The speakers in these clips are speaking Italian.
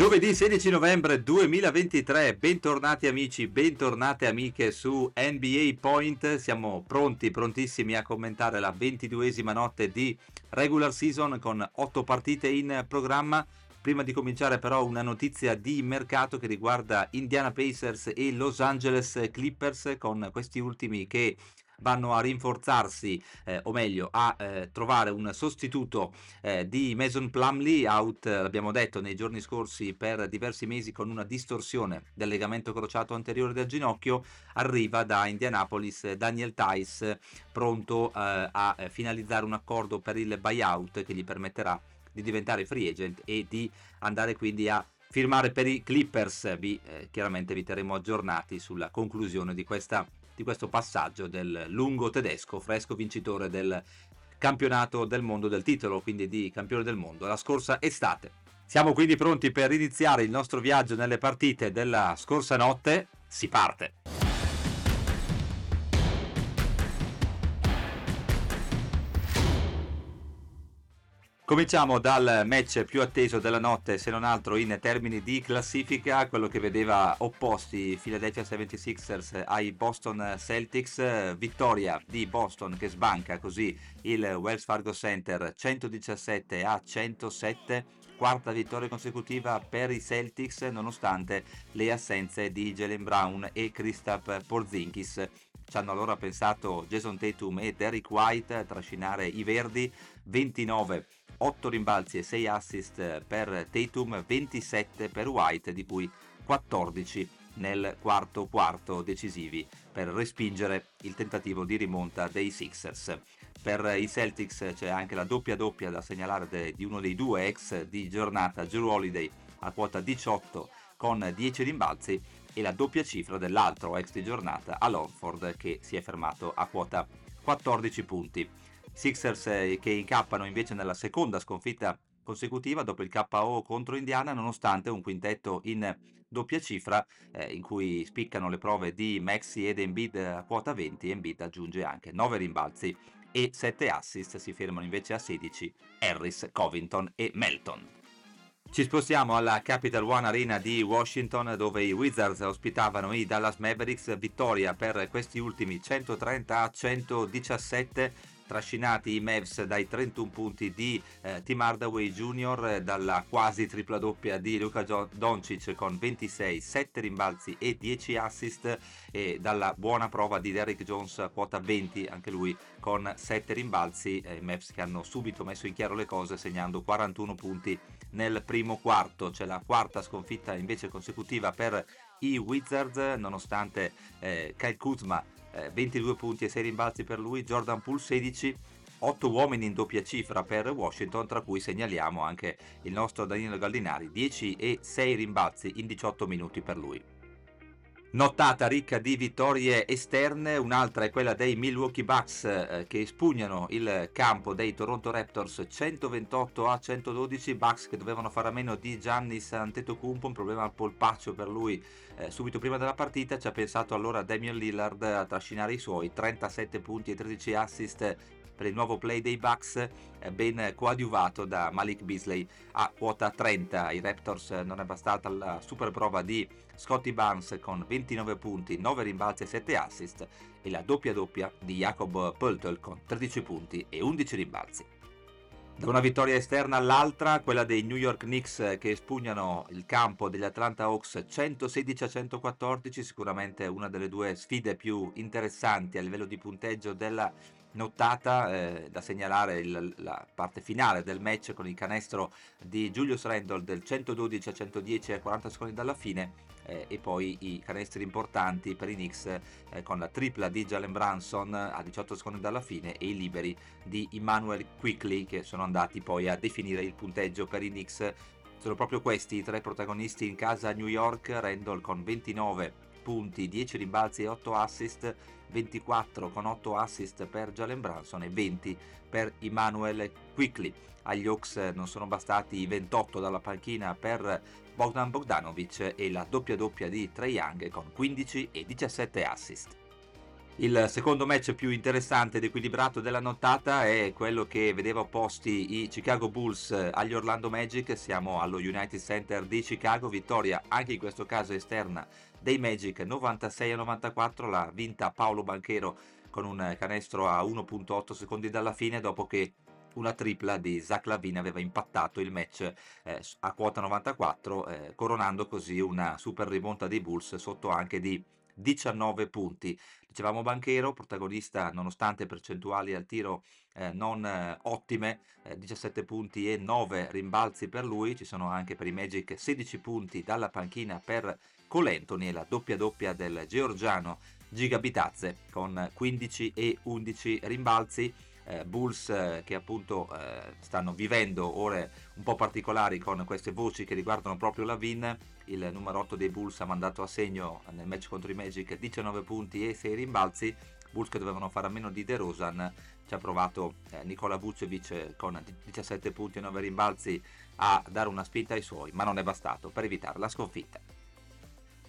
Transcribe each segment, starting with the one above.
Giovedì 16 novembre 2023, bentornati amici, bentornate amiche su NBA Point, siamo pronti, prontissimi a commentare la ventiduesima notte di regular season con otto partite in programma. Prima di cominciare però una notizia di mercato che riguarda Indiana Pacers e Los Angeles Clippers con questi ultimi che vanno a rinforzarsi, eh, o meglio, a eh, trovare un sostituto eh, di Mason Plumley, out, l'abbiamo detto, nei giorni scorsi per diversi mesi con una distorsione del legamento crociato anteriore del ginocchio, arriva da Indianapolis Daniel Tice, pronto eh, a finalizzare un accordo per il buyout che gli permetterà di diventare free agent e di andare quindi a firmare per i Clippers. Vi, eh, chiaramente vi terremo aggiornati sulla conclusione di questa di questo passaggio del lungo tedesco, fresco vincitore del campionato del mondo del titolo, quindi di campione del mondo, la scorsa estate. Siamo quindi pronti per iniziare il nostro viaggio nelle partite della scorsa notte. Si parte! Cominciamo dal match più atteso della notte, se non altro in termini di classifica, quello che vedeva opposti Philadelphia 76ers ai Boston Celtics, vittoria di Boston che sbanca così il Wells Fargo Center 117 a 107, quarta vittoria consecutiva per i Celtics nonostante le assenze di Jalen Brown e Kristaps Porzingis. Ci hanno allora pensato Jason Tatum e Derek White a trascinare i verdi 29 8 rimbalzi e 6 assist per Tatum, 27 per White, di cui 14 nel quarto quarto decisivi per respingere il tentativo di rimonta dei Sixers. Per i Celtics c'è anche la doppia doppia da segnalare di uno dei due ex di giornata, Drew Holiday a quota 18 con 10 rimbalzi e la doppia cifra dell'altro ex di giornata, Alonford, che si è fermato a quota 14 punti. Sixers eh, che incappano invece nella seconda sconfitta consecutiva dopo il KO contro Indiana nonostante un quintetto in doppia cifra eh, in cui spiccano le prove di Maxi ed Embiid a quota 20 Embiid aggiunge anche 9 rimbalzi e 7 assist si fermano invece a 16 Harris, Covington e Melton. Ci spostiamo alla Capital One Arena di Washington dove i Wizards ospitavano i Dallas Mavericks, vittoria per questi ultimi 130 a 117 trascinati i Mavs dai 31 punti di eh, Tim Hardaway Jr., eh, dalla quasi tripla doppia di Luca Doncic con 26, 7 rimbalzi e 10 assist e dalla buona prova di Derrick Jones quota 20, anche lui con 7 rimbalzi, eh, i Mavs che hanno subito messo in chiaro le cose segnando 41 punti nel primo quarto, c'è la quarta sconfitta invece consecutiva per i Wizards nonostante eh, Kyle Kuzma eh, 22 punti e 6 rimbalzi per lui, Jordan Poole 16, 8 uomini in doppia cifra per Washington, tra cui segnaliamo anche il nostro Danilo Gallinari, 10 e 6 rimbalzi in 18 minuti per lui. Nottata ricca di vittorie esterne, un'altra è quella dei Milwaukee Bucks eh, che espugnano il campo dei Toronto Raptors 128 a 112, Bucks che dovevano fare a meno di Giannis Antetokounmpo, un problema al polpaccio per lui eh, subito prima della partita, ci ha pensato allora Damian Lillard a trascinare i suoi 37 punti e 13 assist per il nuovo play dei Bucks, eh, ben coadiuvato da Malik Beasley a quota 30. I Raptors eh, non è bastata la super prova di Scotty Barnes con 29 punti, 9 rimbalzi e 7 assist e la doppia doppia di Jacob Pöltl con 13 punti e 11 rimbalzi. Da una vittoria esterna all'altra, quella dei New York Knicks eh, che espugnano il campo degli Atlanta Hawks 116 a 114, sicuramente una delle due sfide più interessanti a livello di punteggio della nottata eh, da segnalare il, la parte finale del match con il canestro di Julius Randle del 112 a 110 a 40 secondi dalla fine eh, e poi i canestri importanti per i Knicks eh, con la tripla di Jalen Branson a 18 secondi dalla fine e i liberi di Emmanuel Quickly che sono andati poi a definire il punteggio per i Knicks. Sono proprio questi i tre protagonisti in casa a New York, Randall con 29 punti, 10 rimbalzi e 8 assist, 24 con 8 assist per Jalen Branson e 20 per Emmanuel Quickly. Agli Hawks non sono bastati i 28 dalla panchina per Bogdan Bogdanovic e la doppia doppia di Trae Young con 15 e 17 assist. Il secondo match più interessante ed equilibrato della nottata è quello che vedeva opposti i Chicago Bulls agli Orlando Magic. Siamo allo United Center di Chicago, vittoria anche in questo caso esterna dei Magic 96 a 94, l'ha vinta Paolo Banchero con un canestro a 1.8 secondi dalla fine dopo che una tripla di Zach Lavine aveva impattato il match eh, a quota 94 eh, coronando così una super rimonta dei Bulls sotto anche di 19 punti. Dicevamo Banchero, protagonista nonostante percentuali al tiro eh, non eh, ottime, eh, 17 punti e 9 rimbalzi per lui, ci sono anche per i Magic 16 punti dalla panchina per Cole Anthony e la doppia doppia del georgiano Gigabitazze con 15 e 11 rimbalzi eh, Bulls eh, che appunto eh, stanno vivendo ore un po' particolari con queste voci che riguardano proprio la Vin. Il numero 8 dei Bulls ha mandato a segno nel match contro i Magic 19 punti e 6 rimbalzi. Bulls che dovevano fare a meno di De Rosan ci ha provato eh, Nicola Vucevic con 17 punti e 9 rimbalzi a dare una spinta ai suoi, ma non è bastato per evitare la sconfitta.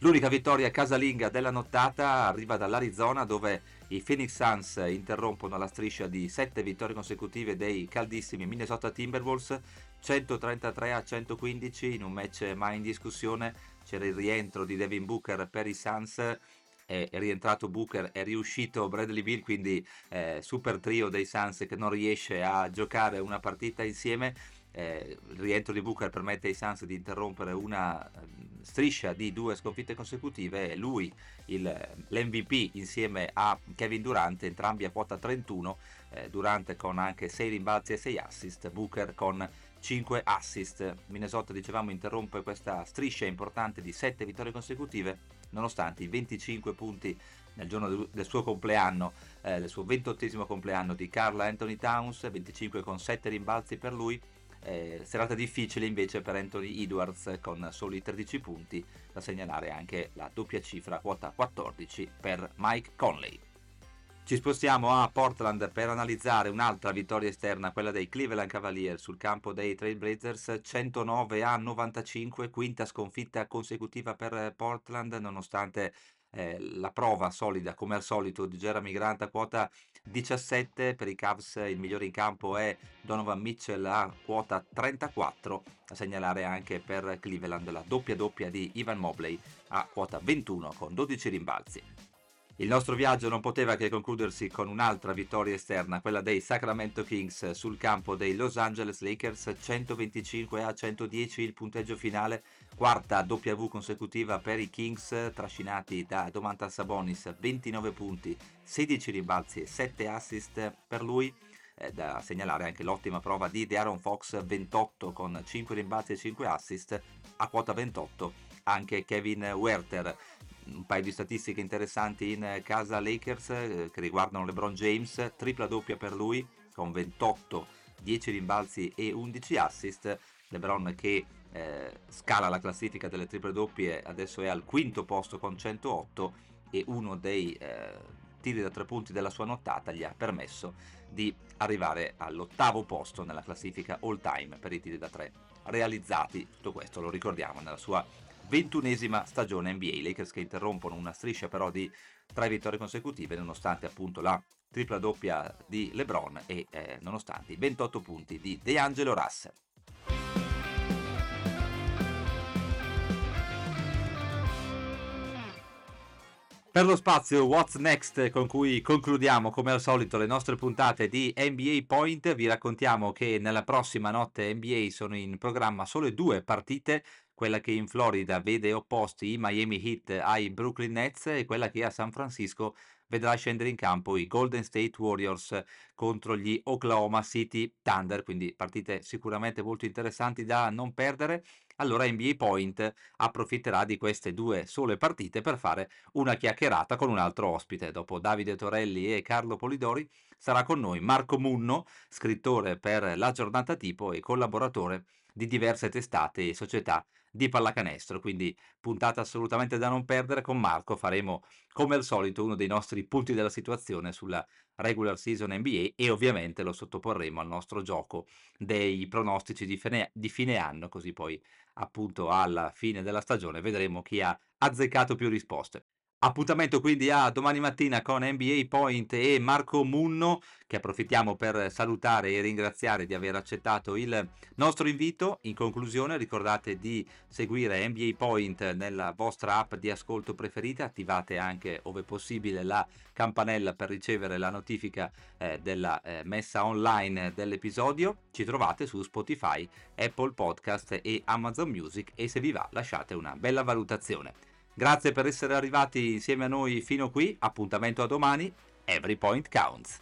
L'unica vittoria casalinga della nottata arriva dall'Arizona dove i Phoenix Suns interrompono la striscia di 7 vittorie consecutive dei caldissimi Minnesota Timberwolves 133 a 115 in un match mai in discussione c'era il rientro di Devin Booker per i Suns è rientrato Booker, è riuscito Bradley Bill, quindi eh, super trio dei Suns che non riesce a giocare una partita insieme eh, il rientro di Booker permette ai Suns di interrompere una ehm, striscia di due sconfitte consecutive e lui il, l'MVP insieme a Kevin Durant entrambi a quota 31 eh, Durant con anche 6 rimbalzi e 6 assist Booker con 5 assist. Minnesota dicevamo interrompe questa striscia importante di 7 vittorie consecutive nonostante i 25 punti nel giorno del suo compleanno, eh, del suo ventottesimo compleanno di Carl Anthony Towns, 25 con 7 rimbalzi per lui, eh, serata difficile invece per Anthony Edwards con soli 13 punti, da segnalare anche la doppia cifra quota 14 per Mike Conley. Ci spostiamo a Portland per analizzare un'altra vittoria esterna, quella dei Cleveland Cavaliers sul campo dei Trailblazers, 109 a 95, quinta sconfitta consecutiva per Portland nonostante eh, la prova solida come al solito di Jeremy Grant a quota 17 per i Cavs il migliore in campo è Donovan Mitchell a quota 34 a segnalare anche per Cleveland la doppia doppia di Ivan Mobley a quota 21 con 12 rimbalzi. Il nostro viaggio non poteva che concludersi con un'altra vittoria esterna, quella dei Sacramento Kings sul campo dei Los Angeles Lakers, 125 a 110 il punteggio finale, quarta W consecutiva per i Kings, trascinati da Domantas Sabonis, 29 punti, 16 rimbalzi e 7 assist per lui. Eh, da segnalare anche l'ottima prova di De'Aaron Fox, 28 con 5 rimbalzi e 5 assist, a quota 28 anche Kevin Werther un paio di statistiche interessanti in casa Lakers eh, che riguardano LeBron James, tripla doppia per lui con 28, 10 rimbalzi e 11 assist. LeBron che eh, scala la classifica delle triple doppie, adesso è al quinto posto con 108 e uno dei eh, tiri da tre punti della sua nottata gli ha permesso di arrivare all'ottavo posto nella classifica all time per i tiri da tre realizzati. Tutto questo lo ricordiamo nella sua ventunesima stagione NBA. Lakers che interrompono una striscia però di tre vittorie consecutive nonostante appunto la tripla doppia di LeBron e eh, nonostante i 28 punti di DeAngelo Russell. Per lo spazio What's Next con cui concludiamo come al solito le nostre puntate di NBA Point vi raccontiamo che nella prossima notte NBA sono in programma solo due partite quella che in Florida vede opposti i Miami Heat ai Brooklyn Nets e quella che a San Francisco vedrà scendere in campo i Golden State Warriors contro gli Oklahoma City Thunder, quindi partite sicuramente molto interessanti da non perdere. Allora NBA Point approfitterà di queste due sole partite per fare una chiacchierata con un altro ospite. Dopo Davide Torelli e Carlo Polidori sarà con noi Marco Munno, scrittore per La Giornata Tipo e collaboratore di diverse testate e società di pallacanestro, quindi puntata assolutamente da non perdere con Marco, faremo come al solito uno dei nostri punti della situazione sulla regular season NBA e ovviamente lo sottoporremo al nostro gioco dei pronostici di fine, di fine anno, così poi appunto alla fine della stagione vedremo chi ha azzeccato più risposte. Appuntamento quindi a domani mattina con NBA Point e Marco Munno, che approfittiamo per salutare e ringraziare di aver accettato il nostro invito. In conclusione, ricordate di seguire NBA Point nella vostra app di ascolto preferita, attivate anche ove possibile la campanella per ricevere la notifica eh, della eh, messa online dell'episodio. Ci trovate su Spotify, Apple Podcast e Amazon Music e se vi va lasciate una bella valutazione. Grazie per essere arrivati insieme a noi fino qui, appuntamento a domani, Every Point Counts.